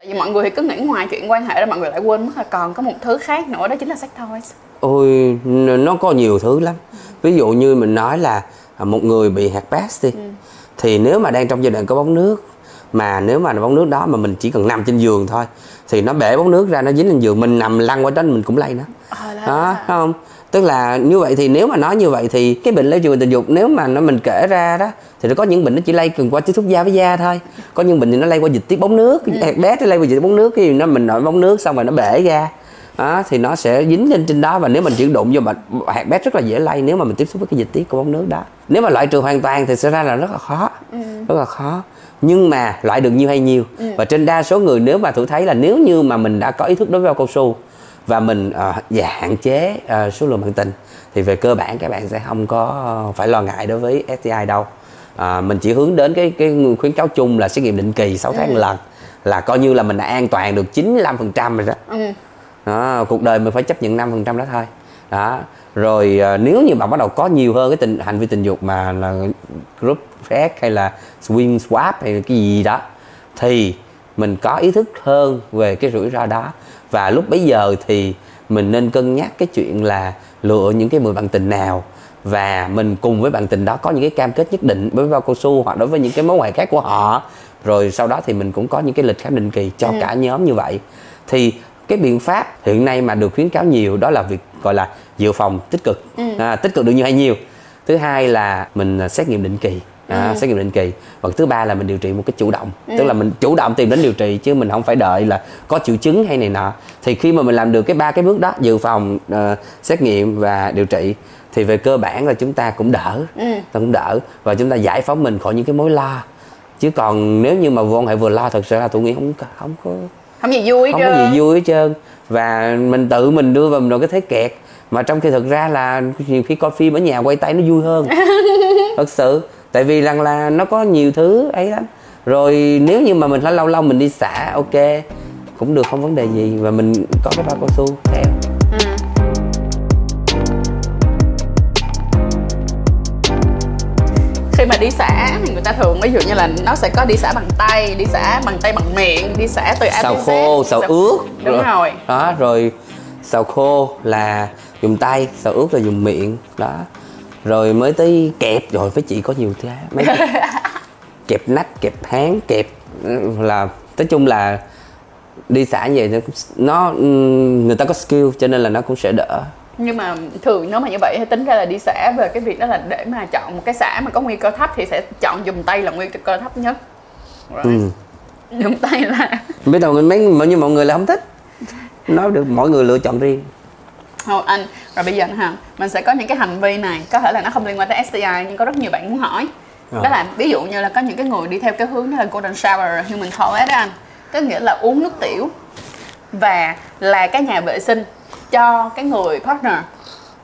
tại vì mọi người thì cứ nghĩ ngoài chuyện quan hệ ra mọi người lại quên mất là còn có một thứ khác nữa đó chính là sex toys. Ôi nó có nhiều thứ lắm. Ví dụ như mình nói là à, một người bị hạt pass đi thì nếu mà đang trong giai đoạn có bóng nước mà nếu mà bóng nước đó mà mình chỉ cần nằm trên giường thôi thì nó bể bóng nước ra nó dính lên giường mình nằm lăn qua đó mình cũng lây nó Ờ, đó thấy không? Tức là như vậy thì nếu mà nói như vậy thì cái bệnh lây truyền tình dục nếu mà nó mình kể ra đó thì nó có những bệnh nó chỉ lây cần qua tiếp xúc da với da thôi. Có những bệnh thì nó lây qua dịch tiết bóng nước hạt bé nó lây qua dịch tiết bóng nước cái gì nó mình nổi bóng nước xong rồi nó bể ra đó, thì nó sẽ dính lên trên đó và nếu mình chỉ đụng vô bệnh hạt bé rất là dễ lây nếu mà mình tiếp xúc với cái dịch tiết của bóng nước đó. Nếu mà loại trừ hoàn toàn thì sẽ ra là rất là khó rất là khó. Nhưng mà loại được nhiêu hay nhiêu và trên đa số người nếu mà thử thấy là nếu như mà mình đã có ý thức đối với bao cao su và mình uh, và hạn chế ờ, số lượng bạn tình thì về cơ bản các bạn sẽ không có ờ, phải lo ngại đối với STI đâu. À, mình chỉ hướng đến cái cái khuyến cáo chung là xét nghiệm định kỳ 6 tháng một lần là coi như là mình đã an toàn được 95% rồi đó. Ừ. đó, cuộc đời mình phải chấp nhận 5% đó thôi. Đó rồi ờ, nếu như bạn bắt đầu có nhiều hơn cái tình hành vi tình dục mà là group sex hay là swing swap hay là cái gì đó thì mình có ý thức hơn về cái rủi ro đó. Và lúc bấy giờ thì mình nên cân nhắc cái chuyện là lựa những cái người bạn tình nào. Và mình cùng với bạn tình đó có những cái cam kết nhất định với bao cao su hoặc đối với những cái mối quan hệ khác của họ. Rồi sau đó thì mình cũng có những cái lịch khám định kỳ cho cả nhóm như vậy. Thì cái biện pháp hiện nay mà được khuyến cáo nhiều đó là việc gọi là dự phòng tích cực. À, tích cực được nhiều hay nhiều. Thứ hai là mình à, xét nghiệm định kỳ. À, xét nghiệm định kỳ. Và thứ ba là mình điều trị một cách chủ động. Tức là mình chủ động tìm đến điều trị chứ mình không phải đợi là có triệu chứng hay này nọ. Thì khi mà mình làm được cái ba cái bước đó dự phòng ờ, xét nghiệm và điều trị thì về cơ bản là chúng ta cũng đỡ. Ta cũng đỡ. Và chúng ta giải phóng mình khỏi những cái mối lo. Chứ còn nếu như mà quan hệ vừa lo thật sự là tôi nghĩ không không có không gì vui không chứ có gì vui hết trơn. Và mình tự mình đưa vào một cái thế kẹt. Mà trong khi thực ra là nhiều khi coi phim ở nhà quay tay nó vui hơn. Thật sự. Tại vì rằng là nó có nhiều thứ ấy lắm. Rồi nếu như mà mình lâu lâu mình đi xả ok. Cũng được không vấn đề gì. Và mình có cái bao cao su theo mà đi xả thì người ta thường ví dụ như là nó sẽ có đi xả bằng tay đi xả bằng tay bằng miệng đi xả từ A xào khô xào ướt đúng rồi đó rồi xào khô là dùng tay xào ướt là dùng miệng đó. Rồi mới tới kẹp rồi với chị có nhiều thứ mấy kẹp. Nách kẹp háng kẹp là nói chung là đi xả như vậy nó người ta có skill cho nên là nó cũng sẽ đỡ nhưng mà thường nếu mà như vậy thì tính ra là đi xả về cái việc đó là để mà chọn một cái xả mà có nguy cơ thấp thì sẽ chọn dùng tay là nguy cơ thấp nhất rồi. Ừ. dùng tay là biết đâu mấy mọi như mọi người là không thích nói được mỗi người lựa chọn riêng Thôi anh, rồi bây giờ ha, mình sẽ có những cái hành vi này, có thể là nó không liên quan tới STI nhưng có rất nhiều bạn muốn hỏi. Rồi. Đó là ví dụ như là có những cái người đi theo cái hướng đó là golden shower, human toilet đó anh. Có nghĩa là uống nước tiểu và là cái nhà vệ sinh cho cái người partner.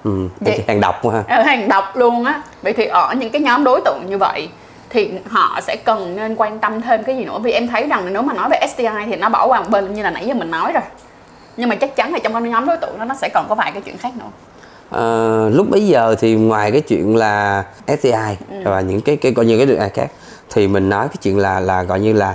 ừ, Vậy- hàng độc quá ha. Ở hàng độc luôn á. Vậy thì ở những cái nhóm đối tượng như vậy thì họ sẽ cần nên quan tâm thêm cái gì nữa? Vì em thấy rằng nếu mà nói về STI thì nó bỏ qua một bên như là nãy giờ mình nói rồi. Nhưng mà chắc chắn là trong cái nhóm đối tượng đó nó sẽ còn có vài cái chuyện khác nữa. Ờ, lúc bấy giờ thì ngoài cái chuyện là STI và những cái cái coi như cái đường ai khác thì mình nói cái chuyện là là gọi như là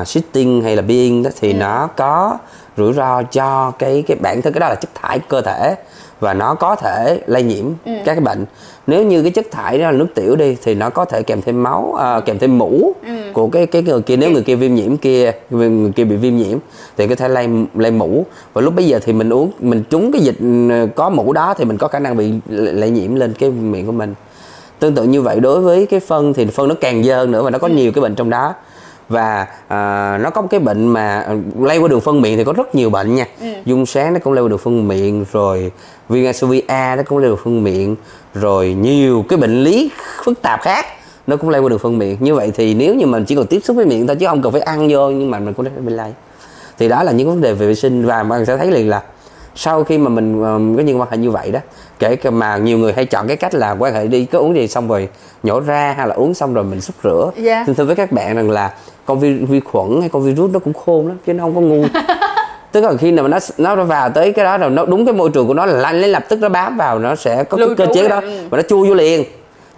uh, shitting hay là being đó thì nó có rủi ro cho cái cái bản thân cái đó là chất thải cơ thể và nó có thể lây nhiễm các cái bệnh. Nếu như cái chất thải đó là nước tiểu đi thì nó có thể kèm thêm máu à, kèm thêm mũ của cái cái người kia. Nếu người kia viêm nhiễm kia người kia bị viêm nhiễm thì có thể lây lây mũ và lúc bây giờ thì mình uống mình trúng cái dịch ừ, có mũ đó thì mình có khả năng bị lây nhiễm lên cái miệng của mình. Tương tự như vậy đối với cái phân thì phân nó càng dơ nữa và nó có nhiều cái bệnh trong đó và à, nó có một cái bệnh mà lây qua đường phân miệng thì có rất nhiều bệnh nha. Dung sáng nó cũng lây qua đường phân miệng rồi viêm A nó cũng lây qua đường phân miệng rồi nhiều cái bệnh lý phức tạp khác nó cũng lây qua đường phân miệng. Như vậy thì nếu như mình chỉ còn tiếp xúc với miệng thôi chứ không cần phải ăn vô nhưng mà mình cũng sẽ bị lây. Thì đó là những vấn đề về vệ sinh và bạn sẽ thấy liền là sau khi mà mình um, có những quan hệ như vậy đó kể cả mà nhiều người hay chọn cái cách là quan hệ đi cứ uống gì xong rồi nhổ ra hay là uống xong rồi mình xúc rửa. Dạ. xin thưa với các bạn rằng là con vi, vi khuẩn hay con virus nó cũng khôn lắm chứ nó không có ngu. Tức là khi nào mà nó nó vào tới cái đó rồi nó đúng cái môi trường của nó là lấy lập tức nó bám vào nó sẽ có cái Lưu cơ trú chế đó ừ. và nó chui vô liền.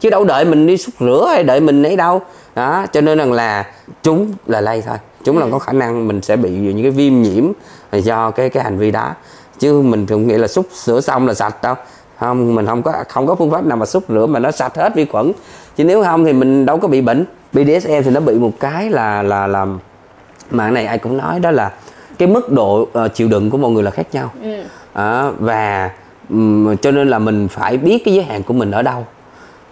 Chứ đâu đợi mình đi xúc rửa hay đợi mình ấy đâu. Đó cho nên rằng là chúng là lây thôi. Chúng là có khả năng mình sẽ bị những cái viêm nhiễm do cái cái hành vi đó chứ mình không nghĩ là xúc rửa xong là sạch đâu. Không mình không có không có phương pháp nào mà xúc rửa mà nó sạch hết vi khuẩn. Chứ nếu không thì mình đâu có bị bệnh. BDSM thì nó bị một cái là là làm cái này ai cũng nói đó là cái mức độ uh, chịu đựng của mọi người là khác nhau. Ừ. à, và ừm, cho nên là mình phải biết cái giới hạn của mình ở đâu.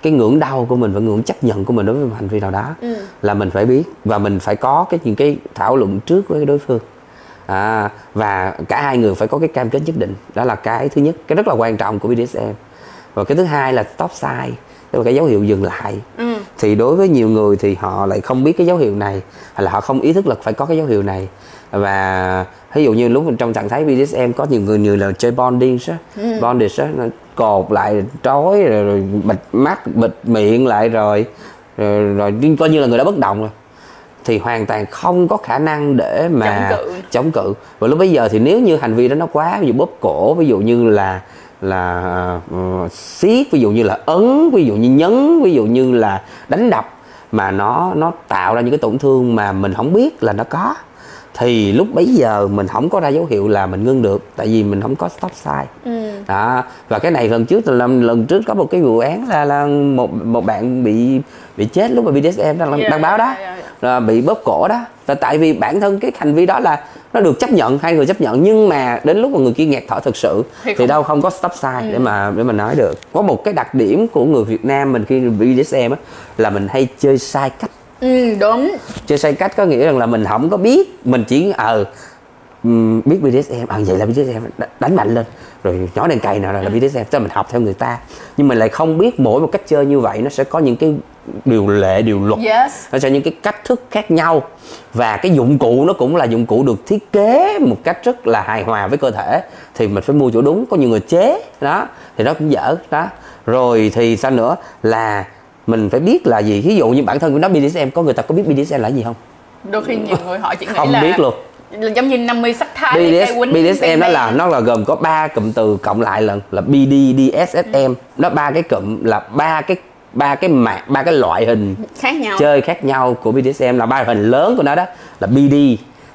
Cái ngưỡng đau của mình và ngưỡng chấp nhận của mình đối với một hành vi nào đó Ừ. là mình phải biết. Và mình phải có cái những cái thảo luận trước với đối phương à, và cả hai người phải có cái cam kết nhất định. Đó là cái thứ nhất cái rất là quan trọng của BDSM và cái thứ hai là stop sign tức là cái dấu hiệu dừng lại. Ừ. thì đối với nhiều người thì họ lại không biết cái dấu hiệu này hay là họ không ý thức là phải có cái dấu hiệu này. Và ví dụ như lúc mình trong trạng thái BDSM có nhiều người như là chơi bonding á bondage á nó cột lại trói rồi, rồi bịt mắt bịt miệng lại rồi rồi, rồi coi như là người đó bất động rồi thì hoàn toàn không có khả năng để mà Chống cự. chống cự và lúc bây giờ thì nếu như hành vi đó nó quá ví dụ bóp cổ ví dụ như là là uh, siết ví dụ như là ấn ví dụ như nhấn ví dụ như là đánh đập mà nó nó tạo ra những cái tổn thương mà mình không biết là nó có thì lúc bấy giờ mình không có ra dấu hiệu là mình ngưng được tại vì mình không có stop sign Ừ. đó và cái này lần trước là lần trước có một cái vụ án là là một một bạn bị bị chết lúc mà BDSM đang Yeah, đăng báo đó. yeah, yeah, yeah. là bị bóp cổ đó. Là tại vì bản thân cái hành vi đó là nó được chấp nhận hai người chấp nhận nhưng mà đến lúc mà người kia nghẹt thở thực sự Thì thì, Ừ. đâu không có stop sign để mà để mà nói được. Có một cái đặc điểm của người Việt Nam mình khi BDSM á là mình hay chơi sai cách. Ừ, đúng. Chơi sai cách có nghĩa rằng là mình không có biết mình chỉ ờ ừm, biết BDSM ờ vậy là BDSM đánh mạnh lên rồi nói đèn cày nào là, là BDSM cho mình học theo người ta. Nhưng mình lại không biết mỗi một cách chơi như vậy nó sẽ có những cái điều lệ điều luật. Yes. Nó sẽ những cái cách thức khác nhau. Và cái dụng cụ nó cũng là dụng cụ được thiết kế một cách rất là hài hòa với cơ thể. Thì mình phải mua chỗ đúng có nhiều người chế. Đó thì nó cũng dở. Đó. Rồi thì sao nữa? Là mình phải biết là gì. Ví dụ như bản thân của nó BDSM có người ta có biết BDSM là gì không? Đôi khi nhiều người họ chỉ nghĩ không là biết luôn giống như 50 sắc thái BDS, BDSM bang. là nó là gồm có ba cụm từ cộng lại lần là BD, DSSM nó ba cái cụm là ba cái ba cái mạng ba cái loại hình khác nhau. chơi khác nhau của BDSM là ba loại hình lớn của nó đó là BD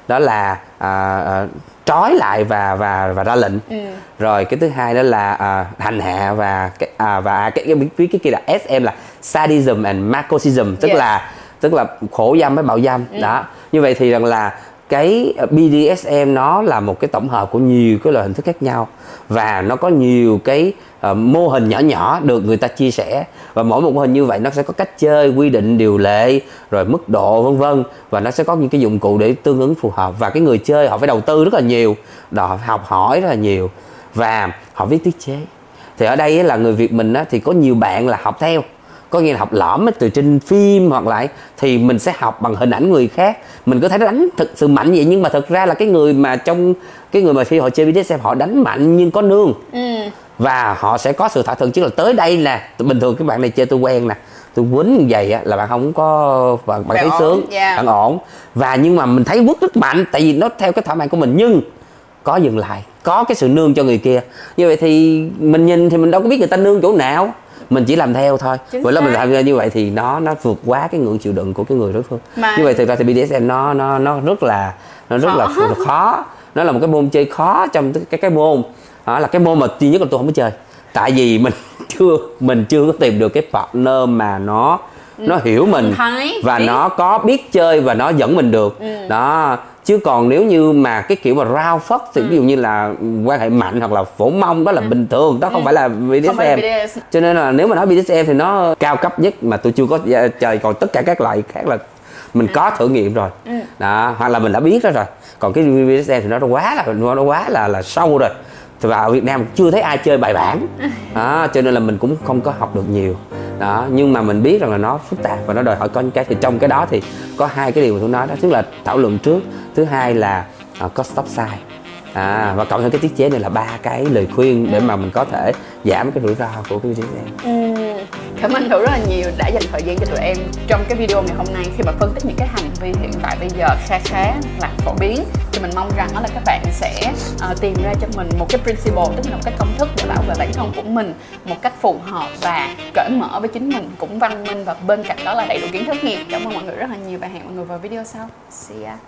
đó là à, à, trói lại và và và ra lệnh. Ừ. rồi cái thứ hai đó là à, hành hạ và cái à, và cái cái cái, cái kia là SM là sadism and masochism tức Yes. là tức là khổ dâm với bạo dâm. Đó. Như vậy thì rằng là cái BDSM nó là một cái tổng hợp của nhiều cái loại hình thức khác nhau. Và nó có nhiều cái uh, mô hình nhỏ nhỏ được người ta chia sẻ. Và mỗi một mô hình như vậy nó sẽ có cách chơi quy định điều lệ rồi mức độ vân vân. Và nó sẽ có những cái dụng cụ để tương ứng phù hợp. Và cái người chơi họ phải đầu tư rất là nhiều. Họ học hỏi rất là nhiều. Và họ viết tiết chế. Thì ở đây là người Việt mình thì có nhiều bạn là học theo có nghĩa là học lõm từ trên phim hoặc lại thì mình sẽ học bằng hình ảnh người khác. Mình có thể đánh thực sự mạnh vậy nhưng mà thực ra là cái người mà trong cái người mà khi họ chơi BDSM họ đánh mạnh nhưng có nương. Ừ. và họ sẽ có sự thỏa thuận. Chứ là tới đây nè bình thường các bạn này chơi tôi quen nè tôi quýnh như vậy á, là bạn không có bạn, bạn Bạn thấy ổn, sướng yeah. bạn ổn. Và nhưng mà mình thấy quất rất mạnh tại vì nó theo cái thỏa mãn của mình. Nhưng có dừng lại có cái sự nương cho người kia. Như vậy thì mình nhìn thì mình đâu có biết người ta nương chỗ nào mình chỉ làm theo thôi. Chính vậy là mình làm như vậy thì nó nó vượt quá cái ngưỡng chịu đựng của cái người đối phương. Mà- như vậy thực ra thì BDSM nó nó nó rất là nó rất là Khó. khó. Nó là một cái môn chơi khó trong cái cái, cái môn. Đó là cái môn mà duy nhất là tôi không có chơi. Tại vì mình chưa mình chưa có tìm được cái partner mà nó nó hiểu mình Thái, và nó có biết chơi và nó dẫn mình được. Đó. Chứ còn nếu như mà cái kiểu mà rao phất thì ví dụ như là quan hệ mạnh hoặc là phổ mông đó là bình thường đó không phải là BDSM Không phải là BDSM. cho nên là nếu mà nói BDSM thì nó cao cấp nhất mà tôi chưa có chơi còn tất cả các loại khác là mình có thử nghiệm rồi. Đó hoặc là mình đã biết đó rồi. Còn cái BDSM thì nó quá là nó quá là là sâu rồi. Và ở Việt Nam chưa thấy ai chơi bài bản. Đó, cho nên là mình cũng không có học được nhiều đó nhưng mà mình biết rằng là nó phức tạp và nó đòi hỏi con những cái thì trong cái đó thì có hai cái điều mà tôi nói đó tức là thảo luận trước. Thứ hai là uh, có stop sign. À, và cộng thêm cái tiết chế này là ba cái lời khuyên để mà mình có thể giảm cái rủi ro của cái BDSM Ừ. Cảm ơn Hữu rất là nhiều đã dành thời gian cho tụi em trong cái video ngày hôm nay khi mà phân tích những cái hành vi hiện tại bây giờ khá khá là phổ biến. Thì mình mong rằng đó là các bạn sẽ uh, tìm ra cho mình một cái principle tức là một cái công thức để bảo vệ bản thân của mình một cách phù hợp và cởi mở với chính mình cũng văn minh và bên cạnh đó là đầy đủ kiến thức nghiệp cảm ơn mọi người rất là nhiều và hẹn mọi người vào video sau. See ya.